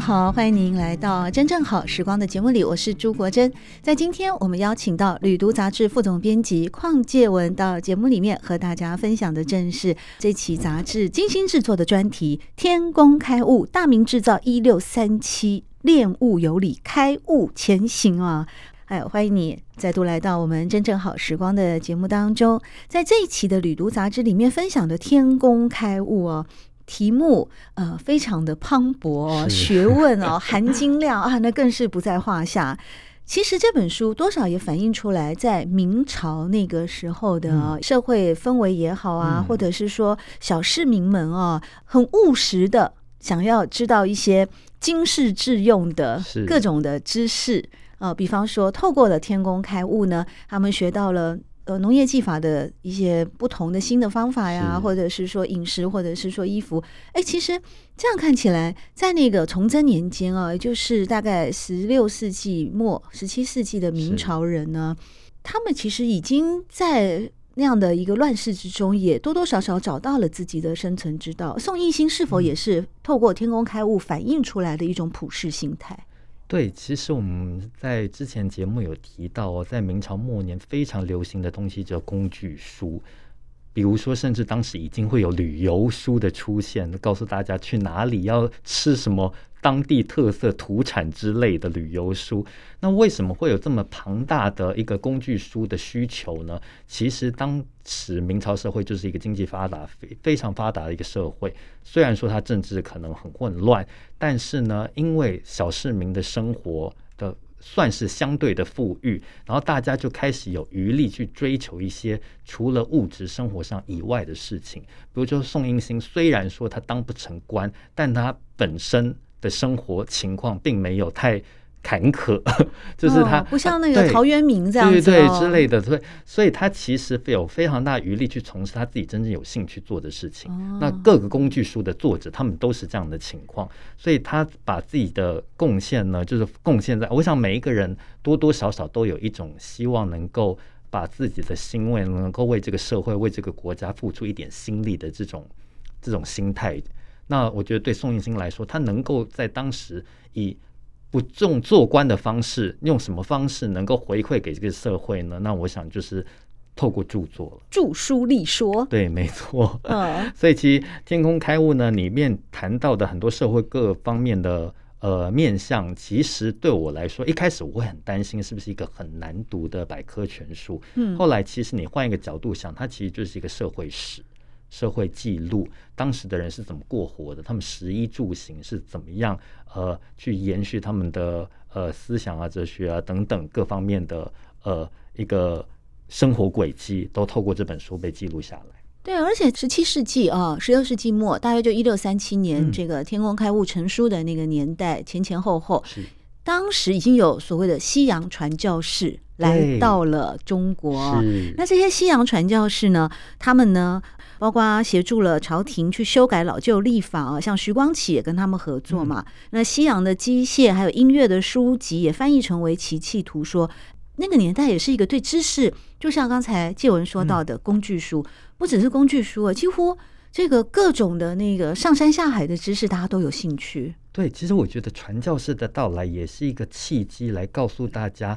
好，欢迎您来到真正好时光的节目里，我是朱国珍。在今天，我们邀请到《旅读》杂志副总编辑邝介文到节目里面和大家分享的，正是这期杂志精心制作的专题《天工开物：大明制造一六三七，炼物有理，开物前行》啊！哎，欢迎你再度来到我们真正好时光的节目当中。在这一期的《旅读》杂志里面分享的《天工开物》哦。题目呃非常的磅礴哦，学问哦，含金量啊，那更是不在话下。其实这本书多少也反映出来，在明朝那个时候的社会氛围也好啊，嗯、或者是说小市民们啊，很务实的想要知道一些经世致用的各种的知识呃，比方说透过了天工开物呢，他们学到了。呃，农业技法的一些不同的新的方法呀，或者是说饮食，或者是说衣服，哎，其实这样看起来，在那个崇祯年间啊，也就是大概十六世纪末、十七世纪的明朝人呢，他们其实已经在那样的一个乱世之中，也多多少少找到了自己的生存之道。宋应星是否也是透过天工开物反映出来的一种普世心态？对，其实我们在之前节目有提到哦，在明朝末年非常流行的东西叫工具书，比如说，甚至当时已经会有旅游书的出现，告诉大家去哪里要吃什么。当地特色土产之类的旅游书，那为什么会有这么庞大的一个工具书的需求呢？其实当时明朝社会就是一个经济发达、非非常发达的一个社会。虽然说它政治可能很混乱，但是呢，因为小市民的生活的算是相对的富裕，然后大家就开始有余力去追求一些除了物质生活上以外的事情。比如说宋英星，虽然说他当不成官，但他本身。的生活情况并没有太坎坷，就是他、哦、不像那个陶渊明这样子、哦、对，对对之类的，所以所以他其实有非常大余力去从事他自己真正有兴趣做的事情。哦、那各个工具书的作者，他们都是这样的情况，所以他把自己的贡献呢，就是贡献在，我想每一个人多多少少都有一种希望能够把自己的心为能够为这个社会、为这个国家付出一点心力的这种这种心态。那我觉得对宋应星来说，他能够在当时以不重做官的方式，用什么方式能够回馈给这个社会呢？那我想就是透过著作了，著书立说。对，没错。嗯，所以其实《天空开悟》呢里面谈到的很多社会各方面的呃面向，其实对我来说，一开始我会很担心是不是一个很难读的百科全书。嗯，后来其实你换一个角度想，它其实就是一个社会史。社会记录当时的人是怎么过活的，他们食衣住行是怎么样，呃，去延续他们的呃思想啊、哲学啊等等各方面的呃一个生活轨迹，都透过这本书被记录下来。对，而且十七世纪啊，十六世纪末，大约就一六三七年，嗯、这个天工开物成书的那个年代，前前后后，是当时已经有所谓的西洋传教士来到了中国。那这些西洋传教士呢，他们呢？包括协助了朝廷去修改老旧历法啊，像徐光启也跟他们合作嘛。嗯、那西洋的机械还有音乐的书籍也翻译成为奇器图说。那个年代也是一个对知识，就像刚才介文说到的工具书，嗯、不只是工具书啊，几乎这个各种的那个上山下海的知识，大家都有兴趣。对，其实我觉得传教士的到来也是一个契机，来告诉大家，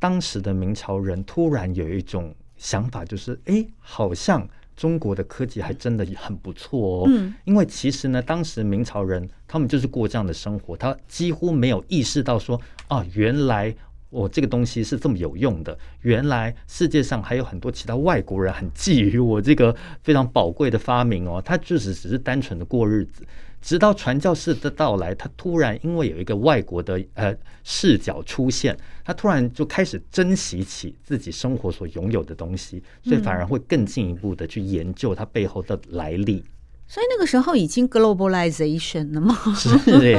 当时的明朝人突然有一种想法，就是哎，好像。中国的科技还真的很不错哦，嗯，因为其实呢，当时明朝人他们就是过这样的生活，他几乎没有意识到说，啊，原来我这个东西是这么有用的，原来世界上还有很多其他外国人很觊觎我这个非常宝贵的发明哦，他就是只是单纯的过日子。直到传教士的到来，他突然因为有一个外国的呃视角出现，他突然就开始珍惜起自己生活所拥有的东西，所以反而会更进一步的去研究它背后的来历。嗯、所以那个时候已经 globalization 了吗？是，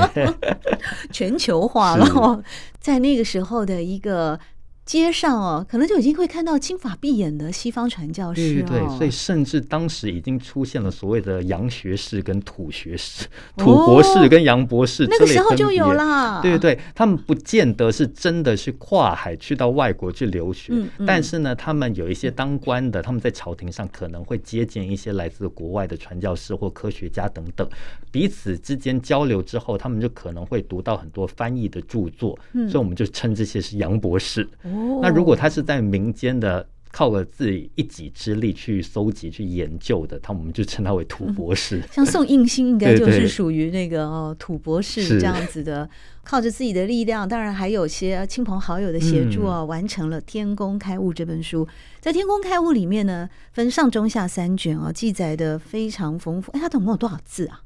全球化了，在那个时候的一个。街上哦，可能就已经会看到金发碧眼的西方传教士哦。对，对，对，所以甚至当时已经出现了所谓的洋学士跟土学士、土博士跟洋博士，那个时候就有了。对对对，他们不见得是真的是跨海去到外国去留学，嗯嗯、但是呢，他们有一些当官的，他们在朝廷上可能会接见一些来自国外的传教士或科学家等等，彼此之间交流之后，他们就可能会读到很多翻译的著作，嗯、所以我们就称这些是洋博士。那如果他是在民间的，靠了自己一己之力去搜集、去研究的，他我们就称他为土博士。嗯、像宋应星应该就是属于那个哦土博士这样子的，靠着自己的力量，当然还有些亲朋好友的协助啊，完成了《天工开物》这本书。在《天工开物》里面呢，分上中下三卷啊，记载的非常丰富。哎，它总共有多少字啊？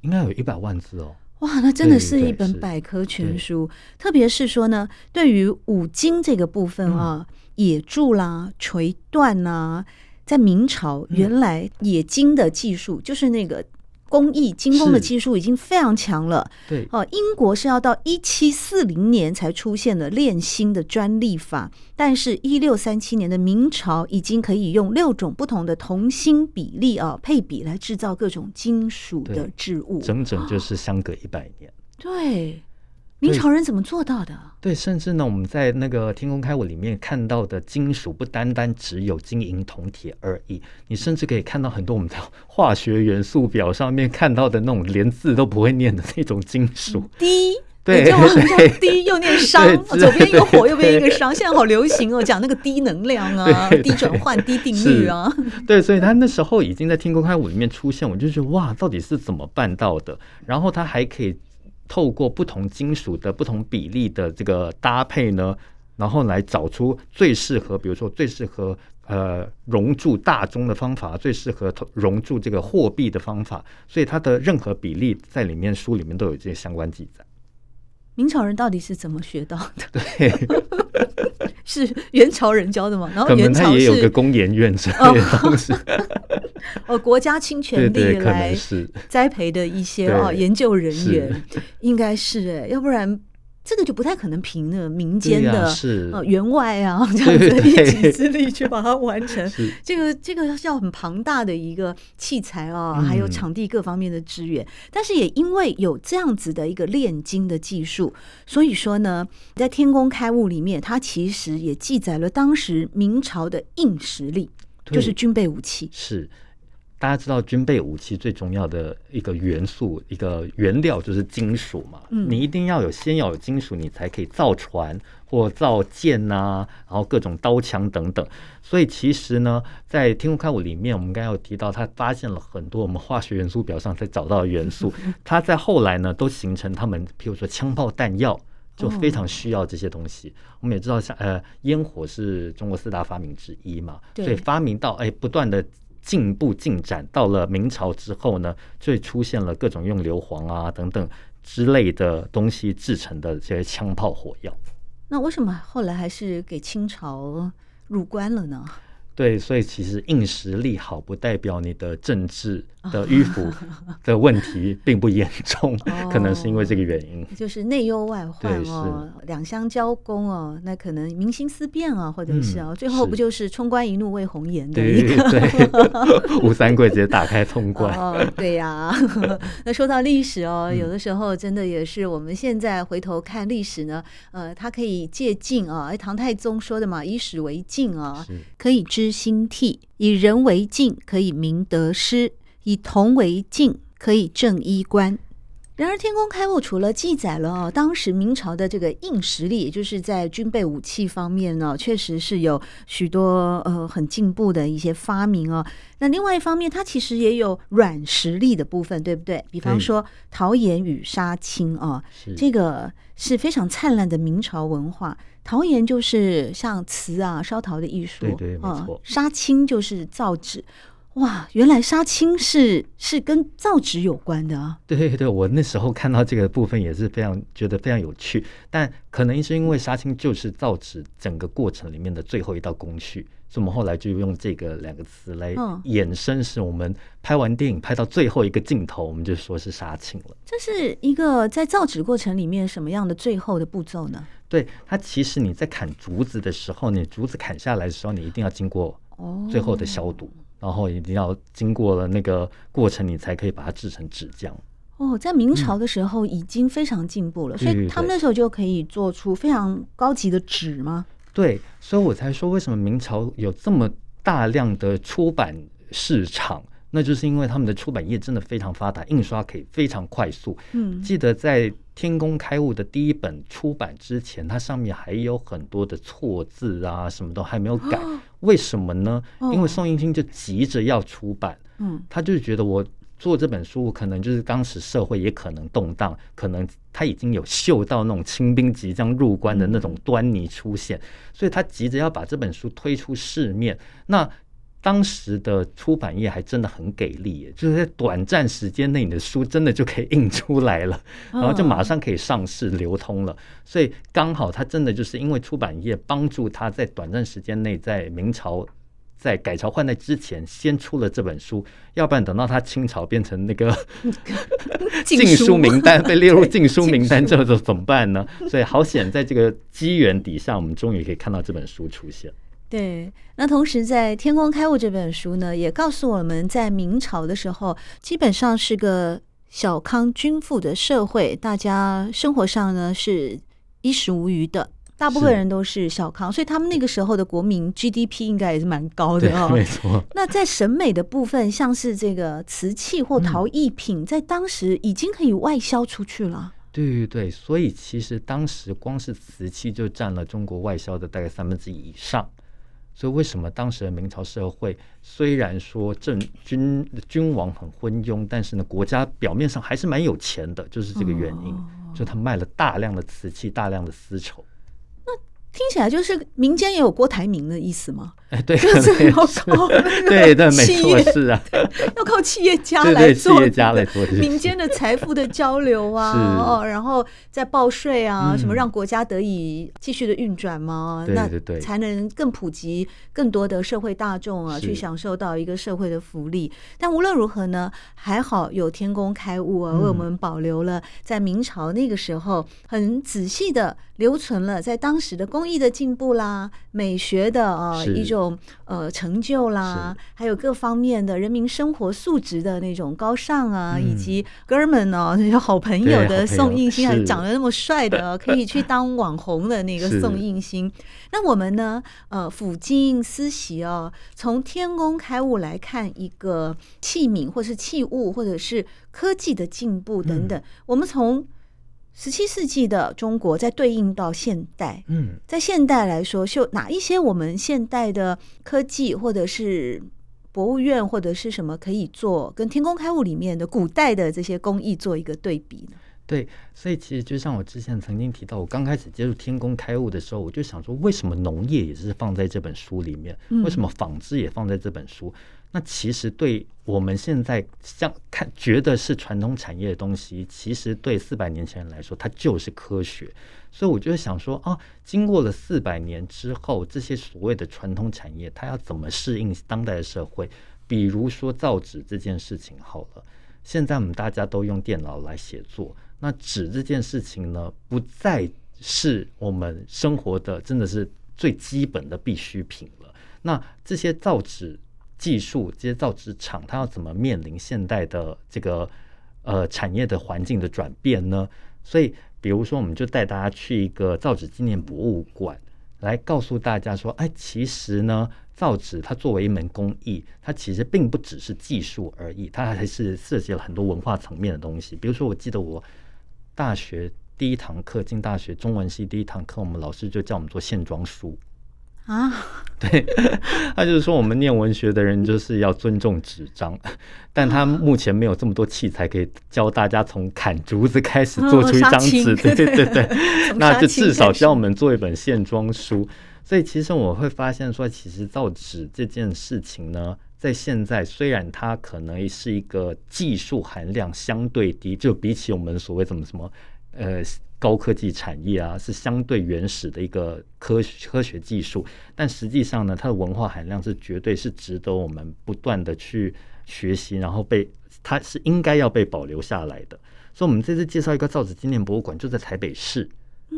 应该有一百万字哦。哇，那真的是一本百科全书。特别是说呢，对于五经这个部分啊，野柱啦、锤锻呐，在明朝原来冶金的技术，就是那个。工艺精工的技术已经非常强了。对哦，英国是要到一七四零年才出现了炼锌的专利法，但是，一六三七年的明朝已经可以用六种不同的铜锌比例啊配比来制造各种金属的制物，整整就是相隔一百年。对。明朝人怎么做到的？对，甚至呢，我们在那个《天工开物》里面看到的金属，不单单只有金银铜铁而已。你甚至可以看到很多我们在化学元素表上面看到的那种连字都不会念的那种金属。低，对，就好像銻又念商，左边一个火，右边一个商。现在好流行哦，讲那个低能量啊，低转换、低定律啊。对，所以他那时候已经在《天工开物》里面出现，我就觉得哇，到底是怎么办到的？然后他还可以。透过不同金属的不同比例的这个搭配呢，然后来找出最适合，比如说最适合呃熔铸大宗的方法，最适合熔铸这个货币的方法，所以它的任何比例在里面书里面都有这些相关记载。明朝人到底是怎么学到的？对。是元朝人教的吗？然后元朝他也有个公研院之类的东西。哦，国家倾全力来栽培的一些哦研究人员，应该是哎，要不然。这个就不太可能凭那民间的呃员外啊 这样子一己之力去把它完成。这个这个要很庞大的一个器材啊，还有场地各方面的资源。但是也因为有这样子的一个炼金的技术，所以说呢，在《天工开物》里面，它其实也记载了当时明朝的硬实力，就是军备武器是。大家知道军备武器最重要的一个元素、一个原料就是金属嘛。嗯，你一定要有先要有金属，你才可以造船或造剑呐、啊，然后各种刀枪等等。所以其实呢，在《天空开物》里面，我们刚才有提到，他发现了很多我们化学元素表上才找到的元素。他在后来呢，都形成他们，譬如说枪炮弹药，就非常需要这些东西。我们也知道，像呃，烟火是中国四大发明之一嘛，所以发明到哎，不断的。进步进展到了明朝之后呢，就出现了各种用硫磺啊等等之类的东西制成的这些枪炮火药。那为什么后来还是给清朝入关了呢？对，所以其实硬实力好不代表你的政治的迂腐 的问题并不严重，可能是因为这个原因，就是内忧外患哦，两相交攻哦，那可能民心思变啊，或者是啊，最后不就是冲冠一怒为红颜的一个？对，吴三桂直接打开冲冠。哦，对呀。那说到历史哦，有的时候真的也是我们现在回头看历史呢，呃，它可以借镜啊，哎，唐太宗说的嘛，以史为镜啊，可以知知心替；以人为镜，可以明得失。以铜为镜，可以正衣冠。然而，《天工开物》除了记载了哦，当时明朝的这个硬实力，也就是在军备武器方面呢，确实是有许多呃很进步的一些发明哦。那另外一方面，它其实也有软实力的部分，对不对？比方说陶岩与杀青啊，这个是非常灿烂的明朝文化。陶岩就是像瓷啊、烧陶的艺术，对对，没错。杀青就是造纸。哇，原来杀青是是跟造纸有关的啊！对对对，我那时候看到这个部分也是非常觉得非常有趣，但可能是因为杀青就是造纸整个过程里面的最后一道工序，所以我们后来就用这个两个词来衍生，是我们拍完电影拍到最后一个镜头，我们就说是杀青了。这是一个在造纸过程里面什么样的最后的步骤呢？对，它其实你在砍竹子的时候，你竹子砍下来的时候，你一定要经过最后的消毒。哦然后一定要经过了那个过程，你才可以把它制成纸浆。哦，在明朝的时候已经非常进步了，嗯、所以他们那时候就可以做出非常高级的纸吗？对，所以我才说为什么明朝有这么大量的出版市场，那就是因为他们的出版业真的非常发达，印刷可以非常快速。嗯，记得在天工开物的第一本出版之前，它上面还有很多的错字啊，什么都还没有改。哦为什么呢？因为宋英清就急着要出版，嗯，他就是觉得我做这本书，可能就是当时社会也可能动荡，可能他已经有嗅到那种清兵即将入关的那种端倪出现，所以他急着要把这本书推出市面。那当时的出版业还真的很给力，就是在短暂时间内，你的书真的就可以印出来了，然后就马上可以上市流通了。所以刚好他真的就是因为出版业帮助他在短暂时间内，在明朝在改朝换代之前先出了这本书，要不然等到他清朝变成那个禁书名单被列入禁书名单之后，就怎么办呢？所以好险，在这个机缘底下，我们终于可以看到这本书出现。对，那同时在《天工开物》这本书呢，也告诉我们在明朝的时候，基本上是个小康均富的社会，大家生活上呢是衣食无虞的，大部分人都是小康，所以他们那个时候的国民 GDP 应该也是蛮高的哦。没错。那在审美的部分，像是这个瓷器或陶艺品，在当时已经可以外销出去了。对对对，所以其实当时光是瓷器就占了中国外销的大概三分之一以上。所以，为什么当时的明朝社会虽然说政君君王很昏庸，但是呢，国家表面上还是蛮有钱的，就是这个原因。就他卖了大量的瓷器，大量的丝绸。那听起来就是民间也有郭台铭的意思吗？哎，对，就是要靠 对对，没错，是啊，要靠企业家来做，企业家来 做民间的财富的交流啊，哦，然后再报税啊，什么让国家得以继续的运转吗？那才能更普及，更多的社会大众啊，去享受到一个社会的福利。但无论如何呢，还好有天工开物啊，为我们保留了在明朝那个时候很仔细的留存了在当时的工艺的进步啦、美学的啊一种。呃，成就啦，还有各方面的人民生活素质的那种高尚啊，嗯、以及哥们哦，那些好朋友的宋应星，还长得那么帅的，可以去当网红的那个宋应星。那我们呢，呃，抚今思习哦，从天工开物来看一个器皿，或是器物，或者是科技的进步等等，嗯、我们从。十七世纪的中国，在对应到现代，嗯，在现代来说，就哪一些我们现代的科技，或者是博物院，或者是什么可以做，跟天工开物里面的古代的这些工艺做一个对比呢？对，所以其实就像我之前曾经提到，我刚开始接触天工开物的时候，我就想说，为什么农业也是放在这本书里面？为什么纺织也放在这本书？那其实对我们现在像看觉得是传统产业的东西，其实对四百年前人来说，它就是科学。所以我就想说，啊，经过了四百年之后，这些所谓的传统产业，它要怎么适应当代的社会？比如说造纸这件事情，好了，现在我们大家都用电脑来写作。那纸这件事情呢，不再是我们生活的真的是最基本的必需品了。那这些造纸技术，这些造纸厂，它要怎么面临现代的这个呃产业的环境的转变呢？所以，比如说，我们就带大家去一个造纸纪念博物馆，来告诉大家说，哎，其实呢，造纸它作为一门工艺，它其实并不只是技术而已，它还是涉及了很多文化层面的东西。比如说，我记得我。大学第一堂课，进大学中文系第一堂课，我们老师就叫我们做线装书啊。对，他就是说我们念文学的人就是要尊重纸张，但他目前没有这么多器材可以教大家从砍竹子开始做出一张纸。对对对对，那就至少教我们做一本线装书。所以其实我会发现说，其实造纸这件事情呢，在现在虽然它可能是一个技术含量相对低，就比起我们所谓怎么什么呃高科技产业啊，是相对原始的一个科科学技术，但实际上呢，它的文化含量是绝对是值得我们不断的去学习，然后被它是应该要被保留下来的。所以，我们这次介绍一个造纸纪念博物馆，就在台北市，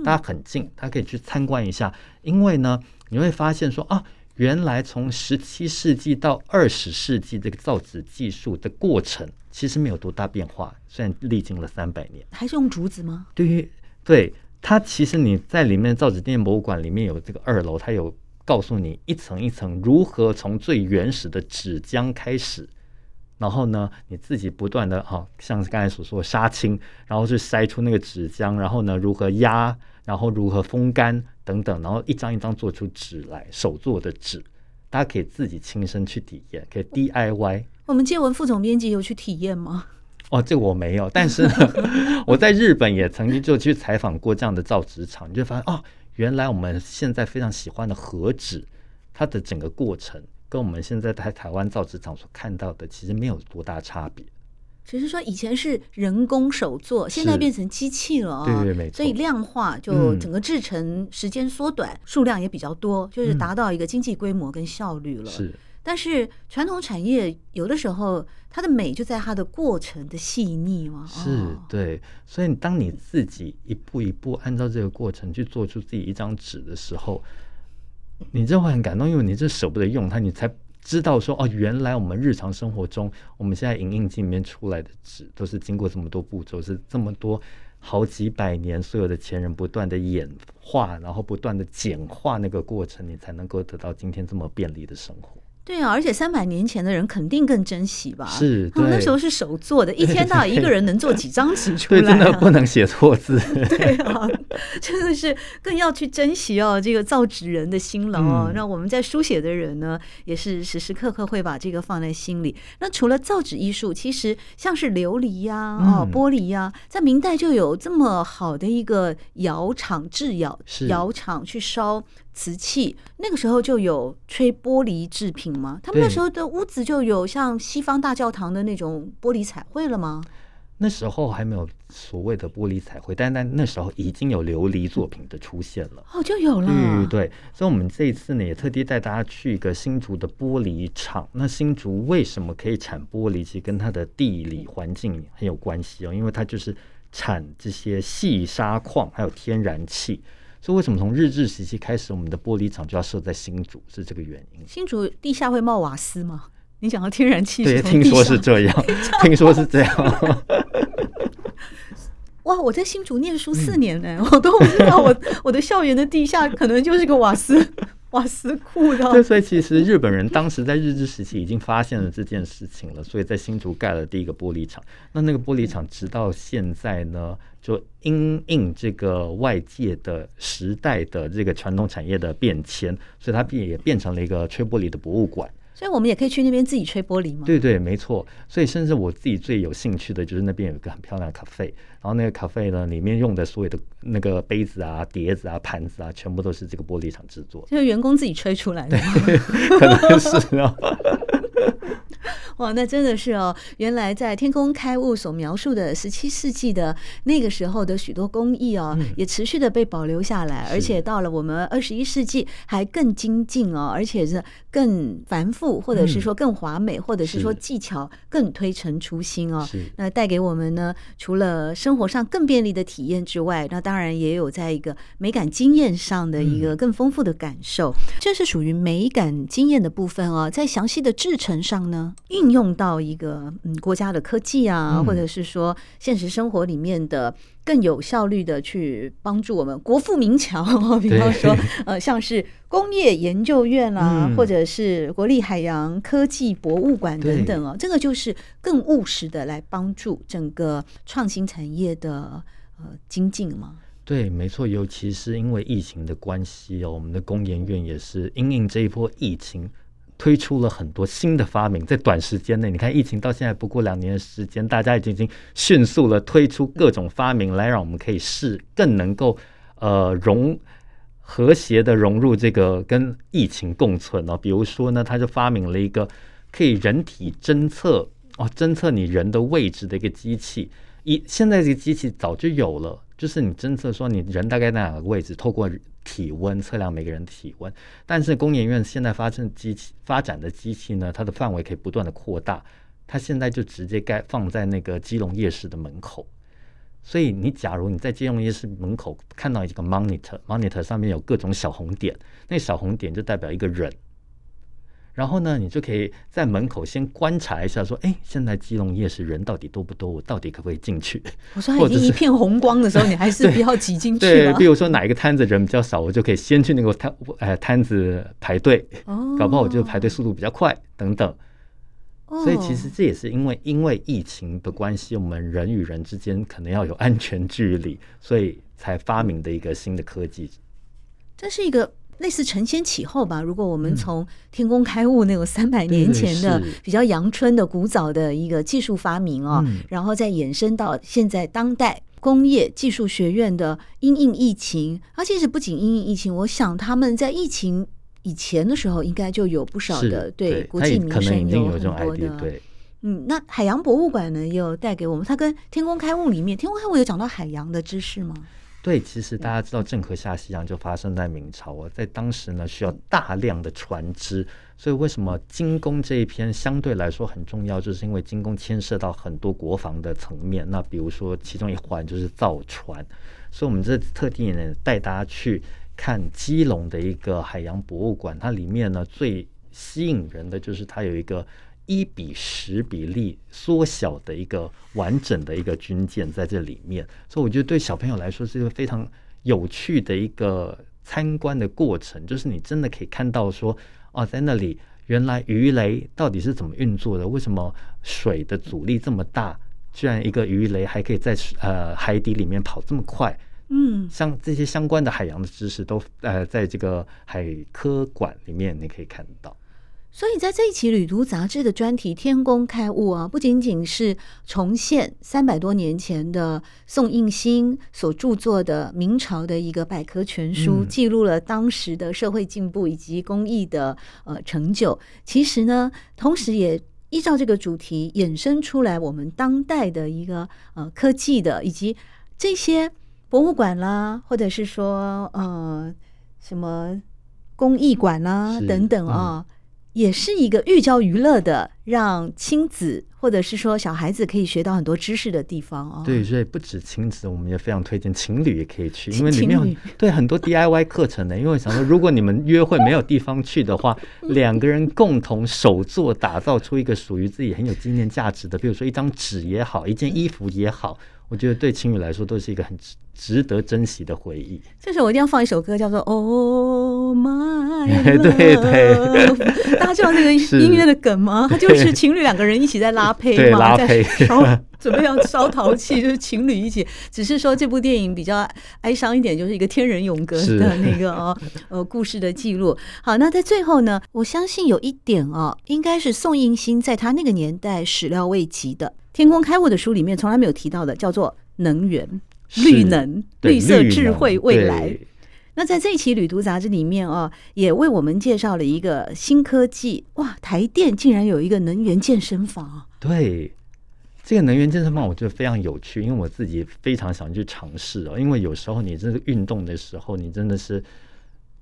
大家很近，大家可以去参观一下。因为呢，你会发现说啊，原来从十七世纪到二十世纪，这个造纸技术的过程其实没有多大变化，虽然历经了三百年，还是用竹子吗？对于对它，其实你在里面造纸店博物馆里面有这个二楼，它有告诉你一层一层如何从最原始的纸浆开始。然后呢，你自己不断的哈，像刚才所说的杀青，然后去筛出那个纸浆，然后呢，如何压，然后如何风干等等，然后一张一张做出纸来，手做的纸，大家可以自己亲身去体验，可以 DIY。我们介文副总编辑有去体验吗？哦，这个我没有，但是呢，我在日本也曾经就去采访过这样的造纸厂，你就发现哦，原来我们现在非常喜欢的和纸，它的整个过程。跟我们现在在台湾造纸厂所看到的其实没有多大差别，只是说以前是人工手做，现在变成机器了啊、哦，对对没错，所以量化就整个制成时间缩短，嗯、数量也比较多，就是达到一个经济规模跟效率了。是，但是传统产业有的时候它的美就在它的过程的细腻嘛，是对，所以当你自己一步一步按照这个过程去做出自己一张纸的时候。你就会很感动，因为你这舍不得用它，你才知道说哦，原来我们日常生活中，我们现在影印机里面出来的纸都是经过这么多步骤，是这么多好几百年，所有的前人不断的演化，然后不断的简化那个过程，你才能够得到今天这么便利的生活。对啊，而且三百年前的人肯定更珍惜吧？是，他们那时候是手做的，一天到晚一个人能做几张纸出来，啊？对，真的不能写错字。对啊，真的是更要去珍惜哦，这个造纸人的辛劳哦。那、嗯、我们在书写的人呢，也是时时刻刻会把这个放在心里。那除了造纸艺术，其实像是琉璃呀、啊、哦玻璃呀、啊，在明代就有这么好的一个窑厂制窑，窑厂去烧。瓷器那个时候就有吹玻璃制品吗？他们那时候的屋子就有像西方大教堂的那种玻璃彩绘了吗？那时候还没有所谓的玻璃彩绘，但但那时候已经有琉璃作品的出现了。哦，就有了。对对，所以我们这一次呢，也特地带大家去一个新竹的玻璃厂。那新竹为什么可以产玻璃？其实跟它的地理环境很有关系哦，因为它就是产这些细砂矿，还有天然气。所以为什么从日治时期开始，我们的玻璃厂就要设在新竹，是这个原因。新竹地下会冒瓦斯吗？你讲到天然气，对，听说是这样，听说是这样。哇，我在新竹念书四年呢，嗯、我都不知道我 我的校园的地下可能就是个瓦斯。瓦斯库的，对，所以其实日本人当时在日治时期已经发现了这件事情了，所以在新竹盖了第一个玻璃厂。那那个玻璃厂直到现在呢，就因应这个外界的时代的这个传统产业的变迁，所以它变也变成了一个吹玻璃的博物馆。所以我们也可以去那边自己吹玻璃吗？对对，没错。所以甚至我自己最有兴趣的就是那边有一个很漂亮的咖啡，然后那个咖啡呢，里面用的所有的那个杯子啊、碟子啊、盘子啊，全部都是这个玻璃厂制作，就是员工自己吹出来的，可能是啊。哇，那真的是哦！原来在《天空开物》所描述的十七世纪的那个时候的许多工艺哦，嗯、也持续的被保留下来，而且到了我们二十一世纪还更精进哦，而且是更繁复，或者是说更华美，嗯、或者是说技巧更推陈出新哦。那带给我们呢，除了生活上更便利的体验之外，那当然也有在一个美感经验上的一个更丰富的感受。嗯、这是属于美感经验的部分哦，在详细的制成上呢，运用到一个嗯国家的科技啊，或者是说现实生活里面的更有效率的去帮助我们国富民强。比方说呃像是工业研究院啊，或者是国立海洋科技博物馆等等哦，这个就是更务实的来帮助整个创新产业的呃精进嘛。对，没错，尤其是因为疫情的关系哦，我们的工研院也是因应这一波疫情。推出了很多新的发明，在短时间内，你看疫情到现在不过两年的时间，大家已经已经迅速的推出各种发明来让我们可以是更能够呃融和谐的融入这个跟疫情共存哦。比如说呢，他就发明了一个可以人体侦测哦，侦测你人的位置的一个机器。一现在这个机器早就有了，就是你侦测说你人大概在哪个位置，透过体温测量每个人的体温。但是工研院现在发生机器发展的机器呢，它的范围可以不断的扩大。它现在就直接该放在那个基隆夜市的门口。所以你假如你在基隆夜市门口看到一个 monitor，monitor 上面有各种小红点，那小红点就代表一个人。然后呢，你就可以在门口先观察一下，说：“哎，现在基隆夜市人到底多不多？我到底可不可以进去？”我说：“已经一片红光的时候，你还是 不要挤进去。”对，比如说哪一个摊子人比较少，我就可以先去那个摊呃摊子排队，哦，搞不好我就排队速度比较快等等。所以其实这也是因为因为疫情的关系，我们人与人之间可能要有安全距离，所以才发明的一个新的科技。这是一个。类似承先启后吧。如果我们从天工开物那种三百年前的比较阳春的古早的一个技术发明哦，然后再延伸到现在当代工业技术学院的因应疫情，而且是不仅因应疫情，我想他们在疫情以前的时候应该就有不少的对国际民生有很多的对。嗯，那海洋博物馆呢，又带给我们，它跟天工开物里面，天工开物有讲到海洋的知识吗？对，其实大家知道郑和下西洋就发生在明朝啊，在当时呢需要大量的船只，所以为什么精工这一篇相对来说很重要，就是因为精工牵涉到很多国防的层面。那比如说其中一环就是造船，所以我们这特地呢带大家去看基隆的一个海洋博物馆，它里面呢最吸引人的就是它有一个。一比十比例缩小的一个完整的一个军舰在这里面，所以我觉得对小朋友来说是一个非常有趣的一个参观的过程。就是你真的可以看到说，哦，在那里原来鱼雷到底是怎么运作的？为什么水的阻力这么大？居然一个鱼雷还可以在呃海底里面跑这么快？嗯，像这些相关的海洋的知识都呃在这个海科馆里面你可以看到。所以在这一期《旅途》杂志的专题“天工开物”啊，不仅仅是重现三百多年前的宋应星所著作的明朝的一个百科全书，记录了当时的社会进步以及工艺的呃成就。其实呢，同时也依照这个主题衍生出来我们当代的一个呃科技的以及这些博物馆啦，或者是说呃什么工艺馆啦等等啊。也是一个寓教于乐的，让亲子或者是说小孩子可以学到很多知识的地方哦。对，所以不止亲子，我们也非常推荐情侣也可以去，因为里面有对很多 DIY 课程的。因为我想说，如果你们约会没有地方去的话，两个人共同手作打造出一个属于自己很有纪念价值的，比如说一张纸也好，一件衣服也好。我觉得对情侣来说都是一个很值值得珍惜的回忆。这时候我一定要放一首歌，叫做《Oh My Love》。对对，大家知道那个音乐的梗吗？它就是情侣两个人一起在拉胚嘛，拉胚，在烧，准备要烧陶器，就是情侣一起。只是说这部电影比较哀伤一点，就是一个天人永隔的那个哦呃故事的记录。好，那在最后呢，我相信有一点哦，应该是宋应星在他那个年代始料未及的。天工开物的书里面从来没有提到的，叫做能源、绿能、绿色智慧未来。那在这一期《旅途》杂志里面啊，也为我们介绍了一个新科技。哇，台电竟然有一个能源健身房！对，这个能源健身房我觉得非常有趣，因为我自己非常想去尝试哦。因为有时候你这个运动的时候，你真的是。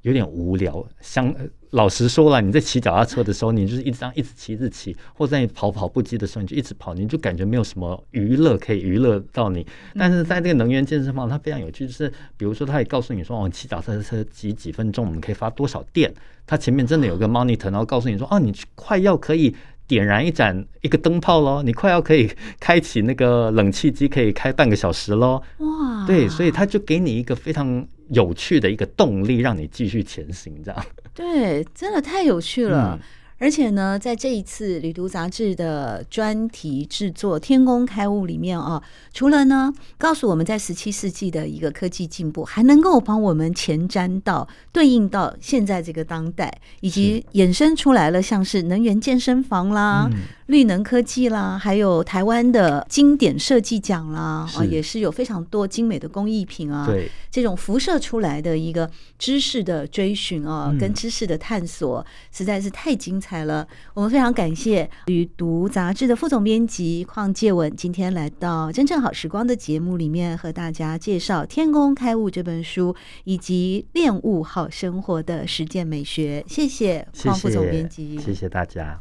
有点无聊，像老实说了，你在骑脚踏车的时候，你就是一直这样一直骑，一直骑，或者在你跑跑步机的时候，你就一直跑，你就感觉没有什么娱乐可以娱乐到你。但是在这个能源健身房，它非常有趣，就是比如说，它也告诉你说，哦，骑脚踏车骑几分钟，我们可以发多少电。它前面真的有个 monitor，然后告诉你说，哦，你快要可以点燃一盏一个灯泡喽，你快要可以开启那个冷气机，可以开半个小时喽。哇，对，所以它就给你一个非常。有趣的一个动力，让你继续前行，这样。对，真的太有趣了。嗯、而且呢，在这一次《旅途》杂志的专题制作《天工开物》里面啊，除了呢告诉我们在十七世纪的一个科技进步，还能够帮我们前瞻到对应到现在这个当代，以及衍生出来了像是能源健身房啦、绿能科技啦，还有台湾的经典设计奖啦，啊，也是有非常多精美的工艺品啊。对，这种辐射出来的一个知识的追寻啊，跟知识的探索，实在是太精彩了。我们非常感谢《与读》杂志的副总编辑邝介文，今天来到《真正好时光》的节目里面，和大家介绍《天工开物》这本书，以及恋物好生活的实践美学。谢谢邝副总编辑，谢谢大家。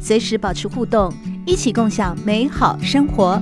随时保持互动，一起共享美好生活。